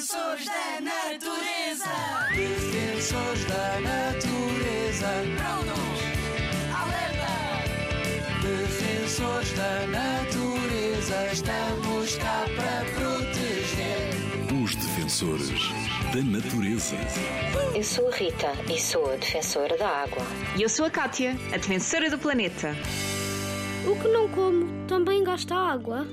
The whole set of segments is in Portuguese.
Defensores da natureza. Defensores da natureza. Prontos. Alerta. Defensores da natureza. Estamos cá para proteger. Os defensores da natureza. Eu sou a Rita e sou a defensora da água. E eu sou a Kátia, a defensora do planeta. O que não como também gasta água?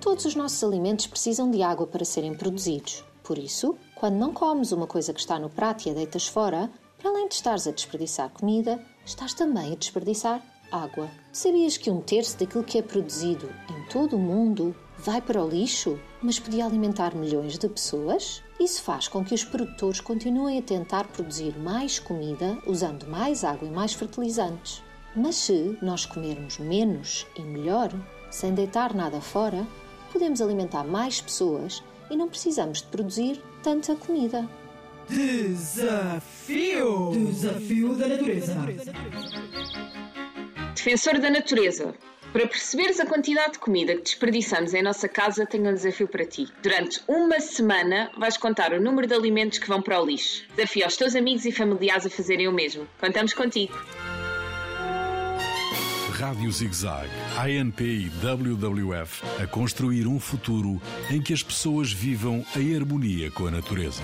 Todos os nossos alimentos precisam de água para serem produzidos. Por isso, quando não comes uma coisa que está no prato e a deitas fora, para além de estares a desperdiçar comida, estás também a desperdiçar água. Sabias que um terço daquilo que é produzido em todo o mundo vai para o lixo, mas podia alimentar milhões de pessoas? Isso faz com que os produtores continuem a tentar produzir mais comida usando mais água e mais fertilizantes. Mas se nós comermos menos e melhor, sem deitar nada fora, podemos alimentar mais pessoas e não precisamos de produzir tanta comida. Desafio! Desafio da natureza. Defensor da natureza. Para perceberes a quantidade de comida que desperdiçamos em nossa casa, tenho um desafio para ti. Durante uma semana vais contar o número de alimentos que vão para o lixo. Desafio aos teus amigos e familiares a fazerem o mesmo. Contamos contigo. Rádio ZigZag, ANP e WWF a construir um futuro em que as pessoas vivam em harmonia com a natureza.